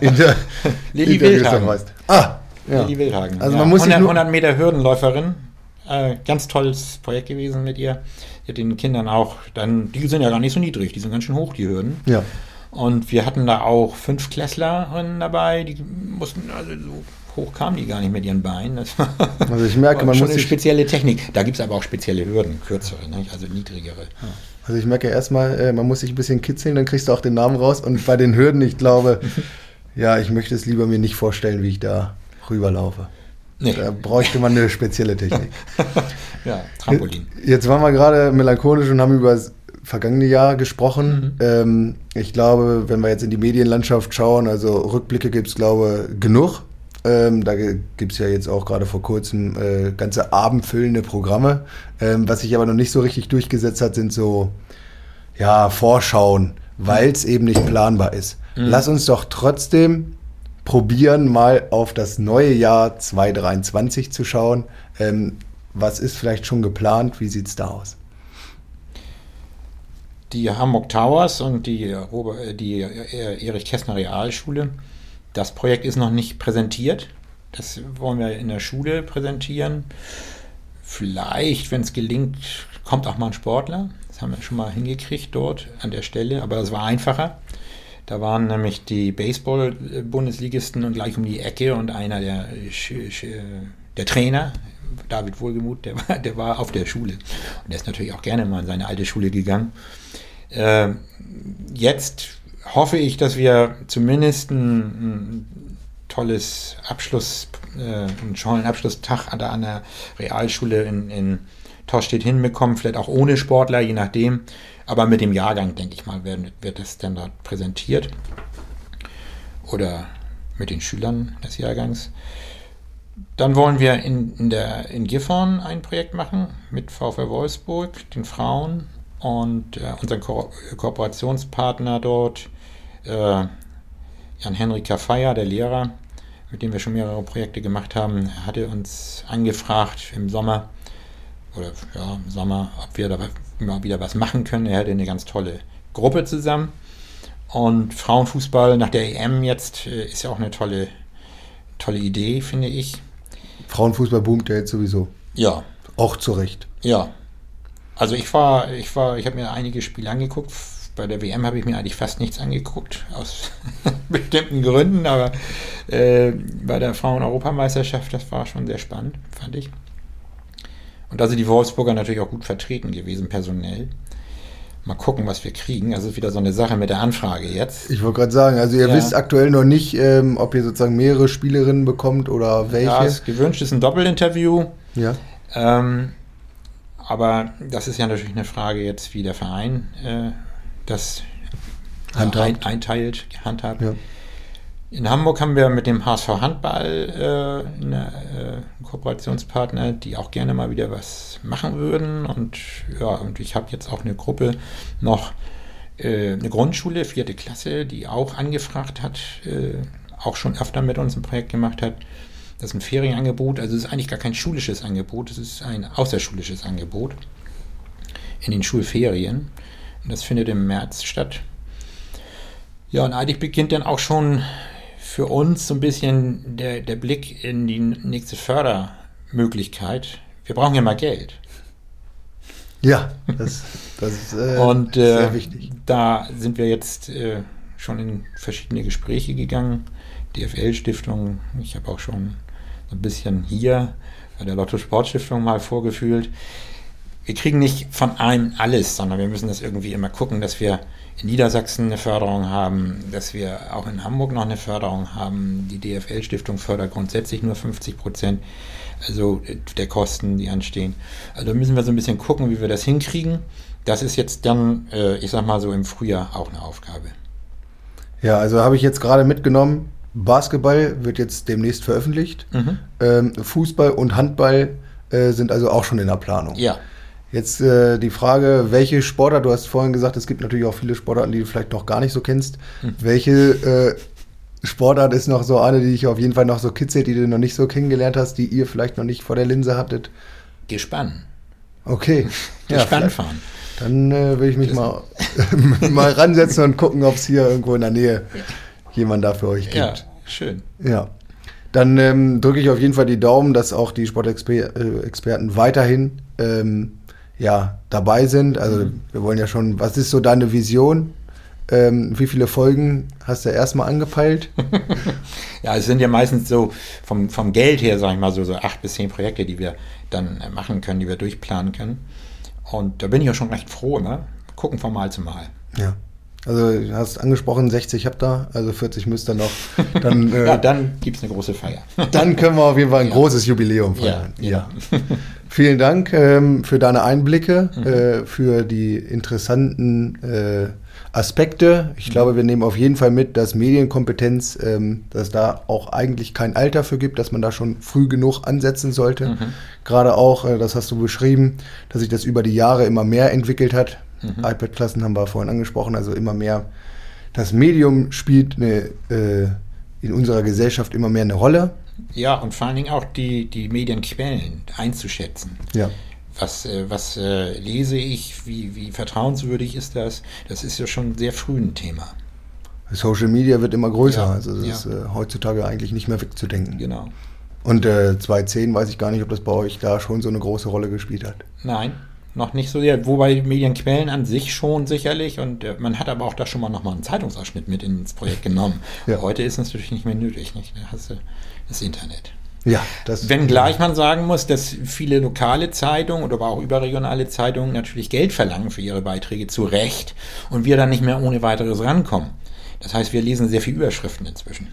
in der, Lilly Wildhagen. Weißt. Ah, ja. Lilly Wildhagen. Also man muss 100, 100 Meter Hürdenläuferin. Äh, ganz tolles Projekt gewesen mit ihr. Die hat den Kindern auch, dann, die sind ja gar nicht so niedrig, die sind ganz schön hoch, die Hürden. Ja. Und wir hatten da auch fünf Klässlerinnen dabei, die mussten, also so hoch kamen die gar nicht mit ihren Beinen. Das also ich merke, man schon muss eine spezielle Technik. Da gibt es aber auch spezielle Hürden, kürzere, nicht? also niedrigere. Ja. Also ich merke erstmal, äh, man muss sich ein bisschen kitzeln, dann kriegst du auch den Namen raus. Und bei den Hürden, ich glaube, ja, ich möchte es lieber mir nicht vorstellen, wie ich da rüberlaufe. Nee. Da bräuchte man eine spezielle Technik. ja, Trampolin. Jetzt waren wir gerade melancholisch und haben über das vergangene Jahr gesprochen. Mhm. Ähm, ich glaube, wenn wir jetzt in die Medienlandschaft schauen, also Rückblicke gibt es, glaube ich, genug. Ähm, da gibt es ja jetzt auch gerade vor kurzem äh, ganze abendfüllende Programme. Ähm, was sich aber noch nicht so richtig durchgesetzt hat, sind so ja, Vorschauen, weil es eben nicht planbar ist. Mhm. Lass uns doch trotzdem probieren, mal auf das neue Jahr 2023 zu schauen. Ähm, was ist vielleicht schon geplant? Wie sieht es da aus? Die Hamburg Towers und die, äh, die äh, Erich Kästner Realschule das Projekt ist noch nicht präsentiert. Das wollen wir in der Schule präsentieren. Vielleicht, wenn es gelingt, kommt auch mal ein Sportler. Das haben wir schon mal hingekriegt dort an der Stelle, aber das war einfacher. Da waren nämlich die Baseball-Bundesligisten und gleich um die Ecke und einer der, der Trainer, David Wohlgemuth, der war, der war auf der Schule. Und der ist natürlich auch gerne mal in seine alte Schule gegangen. Äh, jetzt hoffe ich, dass wir zumindest ein, ein tolles Abschluss, äh, einen tollen Abschlusstag an der, an der Realschule in, in Torstedt hinbekommen, vielleicht auch ohne Sportler, je nachdem. Aber mit dem Jahrgang, denke ich mal, werden, wird das dann dort präsentiert. Oder mit den Schülern des Jahrgangs. Dann wollen wir in, in, der, in Gifhorn ein Projekt machen mit VfL Wolfsburg, den Frauen und äh, unseren Ko Kooperationspartner dort, Jan-Henrik Feier, der Lehrer, mit dem wir schon mehrere Projekte gemacht haben, hatte uns angefragt im Sommer, oder ja, im Sommer, ob wir da mal wieder was machen können. Er hatte eine ganz tolle Gruppe zusammen. Und Frauenfußball nach der EM jetzt äh, ist ja auch eine tolle, tolle Idee, finde ich. Frauenfußball boomt ja jetzt sowieso. Ja. Auch zu Recht. Ja. Also ich war, ich war, ich habe mir einige Spiele angeguckt. Bei der WM habe ich mir eigentlich fast nichts angeguckt, aus bestimmten Gründen, aber äh, bei der Frauen-Europameisterschaft, das war schon sehr spannend, fand ich. Und da sind die Wolfsburger natürlich auch gut vertreten gewesen, personell. Mal gucken, was wir kriegen. Also ist wieder so eine Sache mit der Anfrage jetzt. Ich wollte gerade sagen, also ihr ja. wisst aktuell noch nicht, ähm, ob ihr sozusagen mehrere Spielerinnen bekommt oder welche. Ja, es gewünscht ist ein Doppelinterview. Ja. Ähm, aber das ist ja natürlich eine Frage jetzt, wie der Verein äh, das ein, einteilt, handhabt. Ja. In Hamburg haben wir mit dem HSV Handball äh, eine, äh, einen Kooperationspartner, die auch gerne mal wieder was machen würden. Und ja, und ich habe jetzt auch eine Gruppe noch, äh, eine Grundschule, vierte Klasse, die auch angefragt hat, äh, auch schon öfter mit uns ein Projekt gemacht hat. Das ist ein Ferienangebot, also es ist eigentlich gar kein schulisches Angebot, es ist ein außerschulisches Angebot in den Schulferien. Das findet im März statt. Ja, und eigentlich beginnt dann auch schon für uns so ein bisschen der, der Blick in die nächste Fördermöglichkeit. Wir brauchen ja mal Geld. Ja, das, das ist äh, Und, äh, sehr wichtig. Da sind wir jetzt äh, schon in verschiedene Gespräche gegangen. DFL-Stiftung, ich habe auch schon ein bisschen hier bei der Lotto Sportstiftung mal vorgefühlt. Wir kriegen nicht von einem alles, sondern wir müssen das irgendwie immer gucken, dass wir in Niedersachsen eine Förderung haben, dass wir auch in Hamburg noch eine Förderung haben. Die DFL-Stiftung fördert grundsätzlich nur 50 Prozent, also der Kosten, die anstehen. Also müssen wir so ein bisschen gucken, wie wir das hinkriegen. Das ist jetzt dann, äh, ich sag mal so im Frühjahr auch eine Aufgabe. Ja, also habe ich jetzt gerade mitgenommen, Basketball wird jetzt demnächst veröffentlicht. Mhm. Ähm, Fußball und Handball äh, sind also auch schon in der Planung. Ja. Jetzt äh, die Frage, welche Sportart, du hast vorhin gesagt, es gibt natürlich auch viele Sportarten, die du vielleicht noch gar nicht so kennst. Hm. Welche äh, Sportart ist noch so eine, die dich auf jeden Fall noch so kitzelt, die du noch nicht so kennengelernt hast, die ihr vielleicht noch nicht vor der Linse hattet? Gespann. Okay. Gespann ja, fahren. Dann äh, will ich mich mal, mal ransetzen und gucken, ob es hier irgendwo in der Nähe jemand da für euch gibt. Ja, schön. Ja. Dann ähm, drücke ich auf jeden Fall die Daumen, dass auch die Sportexperten äh, weiterhin ähm, ja, dabei sind. Also mhm. wir wollen ja schon, was ist so deine Vision? Ähm, wie viele Folgen hast du erstmal angepeilt? ja, es sind ja meistens so vom, vom Geld her, sag ich mal, so, so acht bis zehn Projekte, die wir dann machen können, die wir durchplanen können. Und da bin ich ja schon recht froh, ne? Gucken von Mal zu Mal. Ja. Also du hast angesprochen, 60 habt ihr, also 40 müsst ihr noch. Dann, äh, ja, dann gibt es eine große Feier. dann können wir auf jeden Fall ein ja. großes Jubiläum feiern. Ja, ja. Vielen Dank ähm, für deine Einblicke, mhm. äh, für die interessanten äh, Aspekte. Ich mhm. glaube, wir nehmen auf jeden Fall mit, dass Medienkompetenz, ähm, dass da auch eigentlich kein Alter für gibt, dass man da schon früh genug ansetzen sollte. Mhm. Gerade auch, äh, das hast du beschrieben, dass sich das über die Jahre immer mehr entwickelt hat. Mhm. iPad-Klassen haben wir vorhin angesprochen, also immer mehr. Das Medium spielt eine, äh, in unserer Gesellschaft immer mehr eine Rolle. Ja, und vor allen Dingen auch die, die Medienquellen einzuschätzen. Ja. Was, äh, was äh, lese ich, wie, wie vertrauenswürdig ist das? Das ist ja schon sehr früh ein Thema. Social Media wird immer größer, ja, also das ja. ist äh, heutzutage eigentlich nicht mehr wegzudenken. Genau. Und äh, 2010 weiß ich gar nicht, ob das bei euch da schon so eine große Rolle gespielt hat. Nein, noch nicht so sehr. Wobei Medienquellen an sich schon sicherlich und äh, man hat aber auch da schon mal nochmal einen Zeitungsausschnitt mit ins Projekt genommen. ja. Heute ist es natürlich nicht mehr nötig. Nicht? Da hast du das Internet. Ja, das Wenngleich man sagen muss, dass viele lokale Zeitungen oder aber auch überregionale Zeitungen natürlich Geld verlangen für ihre Beiträge zu Recht und wir dann nicht mehr ohne weiteres rankommen. Das heißt, wir lesen sehr viele Überschriften inzwischen.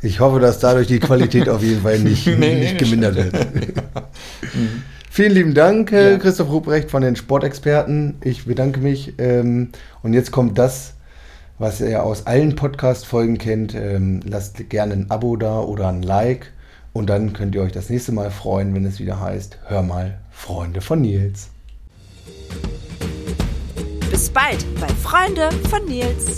Ich hoffe, dass dadurch die Qualität auf jeden Fall nicht, nee, nicht gemindert wird. mhm. Vielen lieben Dank, ja. Christoph Ruprecht von den Sportexperten. Ich bedanke mich. Ähm, und jetzt kommt das, was ihr aus allen Podcast-Folgen kennt. Ähm, lasst gerne ein Abo da oder ein Like. Und dann könnt ihr euch das nächste Mal freuen, wenn es wieder heißt, hör mal, Freunde von Nils. Bis bald bei Freunde von Nils.